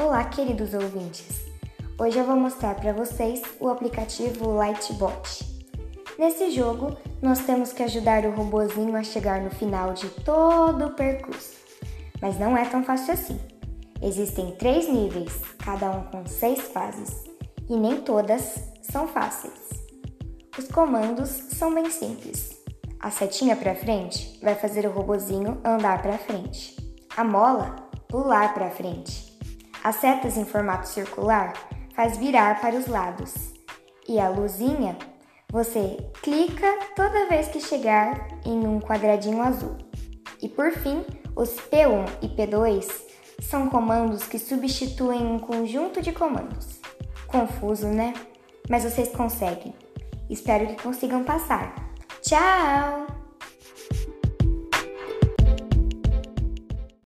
Olá, queridos ouvintes! Hoje eu vou mostrar para vocês o aplicativo Lightbot. Nesse jogo, nós temos que ajudar o robozinho a chegar no final de todo o percurso. Mas não é tão fácil assim. Existem três níveis, cada um com seis fases, e nem todas são fáceis. Os comandos são bem simples. A setinha para frente vai fazer o robozinho andar para frente. A mola pular para frente. As setas em formato circular faz virar para os lados. E a luzinha você clica toda vez que chegar em um quadradinho azul. E por fim, os P1 e P2 são comandos que substituem um conjunto de comandos. Confuso, né? Mas vocês conseguem. Espero que consigam passar. Tchau!